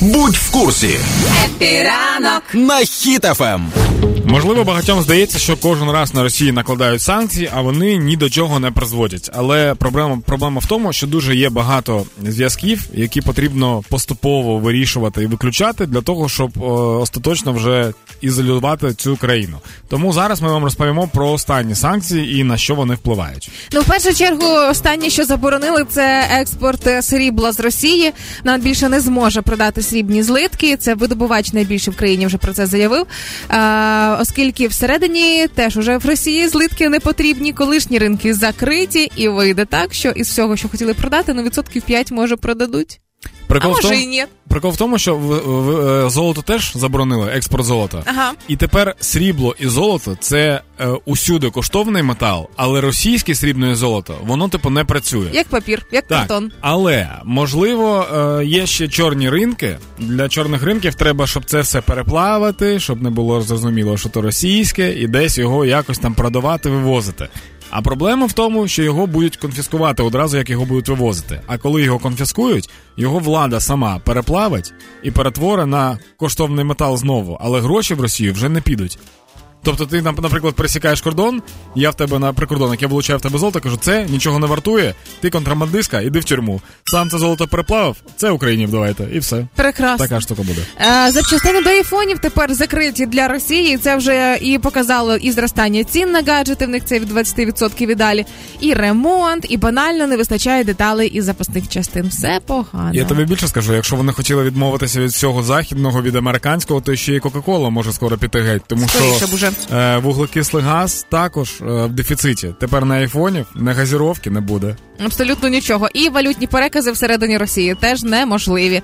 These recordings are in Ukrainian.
Будь в курсі. Епіранок на хітафем. Можливо, багатьом здається, що кожен раз на Росії накладають санкції, а вони ні до чого не призводять. Але проблема проблема в тому, що дуже є багато зв'язків, які потрібно поступово вирішувати і виключати для того, щоб о, остаточно вже ізолювати цю країну. Тому зараз ми вам розповімо про останні санкції і на що вони впливають. Ну, в першу чергу, останнє, що заборонили, це експорт срібла з Росії. Нам більше не зможе продати срібні злитки. Це видобувач найбільший в країні вже про це заявив. Оскільки всередині теж уже в Росії злитки не потрібні, колишні ринки закриті, і вийде так, що із всього, що хотіли продати, ну відсотків 5 може продадуть. Прикол а в тому, і ні. Прикол в тому, що в, в, е, золото теж заборонили, експорт золота. Ага. І тепер срібло і золото це е, усюди коштовний метал, але російське срібне золото воно типу не працює. Як папір, як Так, картон. але можливо е, є ще чорні ринки. Для чорних ринків треба, щоб це все переплавити, щоб не було зрозуміло, що то російське, і десь його якось там продавати, вивозити. А проблема в тому, що його будуть конфіскувати одразу, як його будуть вивозити. А коли його конфіскують, його влада сама переплавить і перетворить на коштовний метал знову, але гроші в Росію вже не підуть. Тобто ти, наприклад, пересікаєш кордон, я в тебе на прикордонах, я вилучаю в тебе золото, кажу, це нічого не вартує, ти контрабандистка, іди в тюрму. Сам це золото переплавив, це Україні вдавайте, і все. Прекрасно. Така штука буде. Е, Запчастини до айфонів тепер закриті для Росії. Це вже і показало і зростання цін на гаджети. В них це від 20% і далі. І ремонт, і банально не вистачає деталей і запасних частин. Все погано. Я тобі більше скажу, якщо вони хотіли відмовитися від всього західного, від американського, то ще й Кока-Кола може скоро піти геть, тому Скоріше що б е, вуглекислий газ також е, в дефіциті. Тепер на айфонів не газіровки не буде. Абсолютно нічого. І валютні перекази всередині Росії теж неможливі. Е,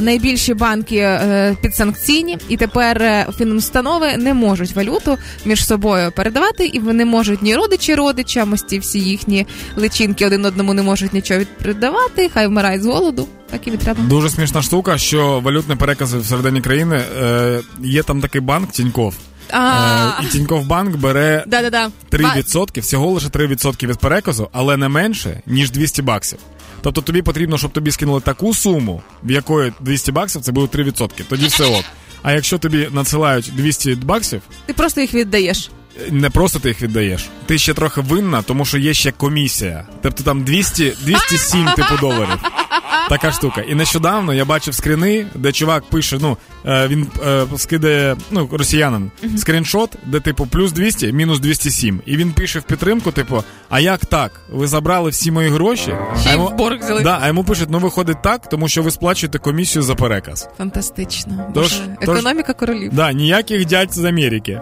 найбільші банки е, підсанкційні, і тепер е, фінустанови не можуть валюту між собою передавати, і вони можуть ні родичі родичам, ось ці всі їхні личинки один одному не можуть нічого відпридавати, хай вмирають з голоду. Так і відтреба. Дуже смішна штука, що валютні перекази всередині країни е, є там такий банк Тіньков. А, Е, і Тіньков банк бере да-да-да. 3%, всього лише 3% від переказу, але не менше, ніж 200 баксів. Тобто тобі потрібно, щоб тобі скинули таку суму, в якої 200 баксів це буде 3%. Тоді все ок. А якщо тобі надсилають 200 баксів, Ти просто їх віддаєш. не просто ти їх віддаєш, ти ще трохи винна, тому що є ще комісія. Тобто там 200, 207 типу доларів. Така штука. І нещодавно я бачив скріни, де чувак пише: ну е, він е, скидає, ну, росіянин, скріншот, де типу плюс 200, мінус 207. І він пише в підтримку: типу, а як так? Ви забрали всі мої гроші? А йому, в борг взяли. да, а йому пишуть, ну виходить так, тому що ви сплачуєте комісію за переказ. Фантастично. Тож- Боже, тож- економіка королів. Да, ніяких дядь з Америки.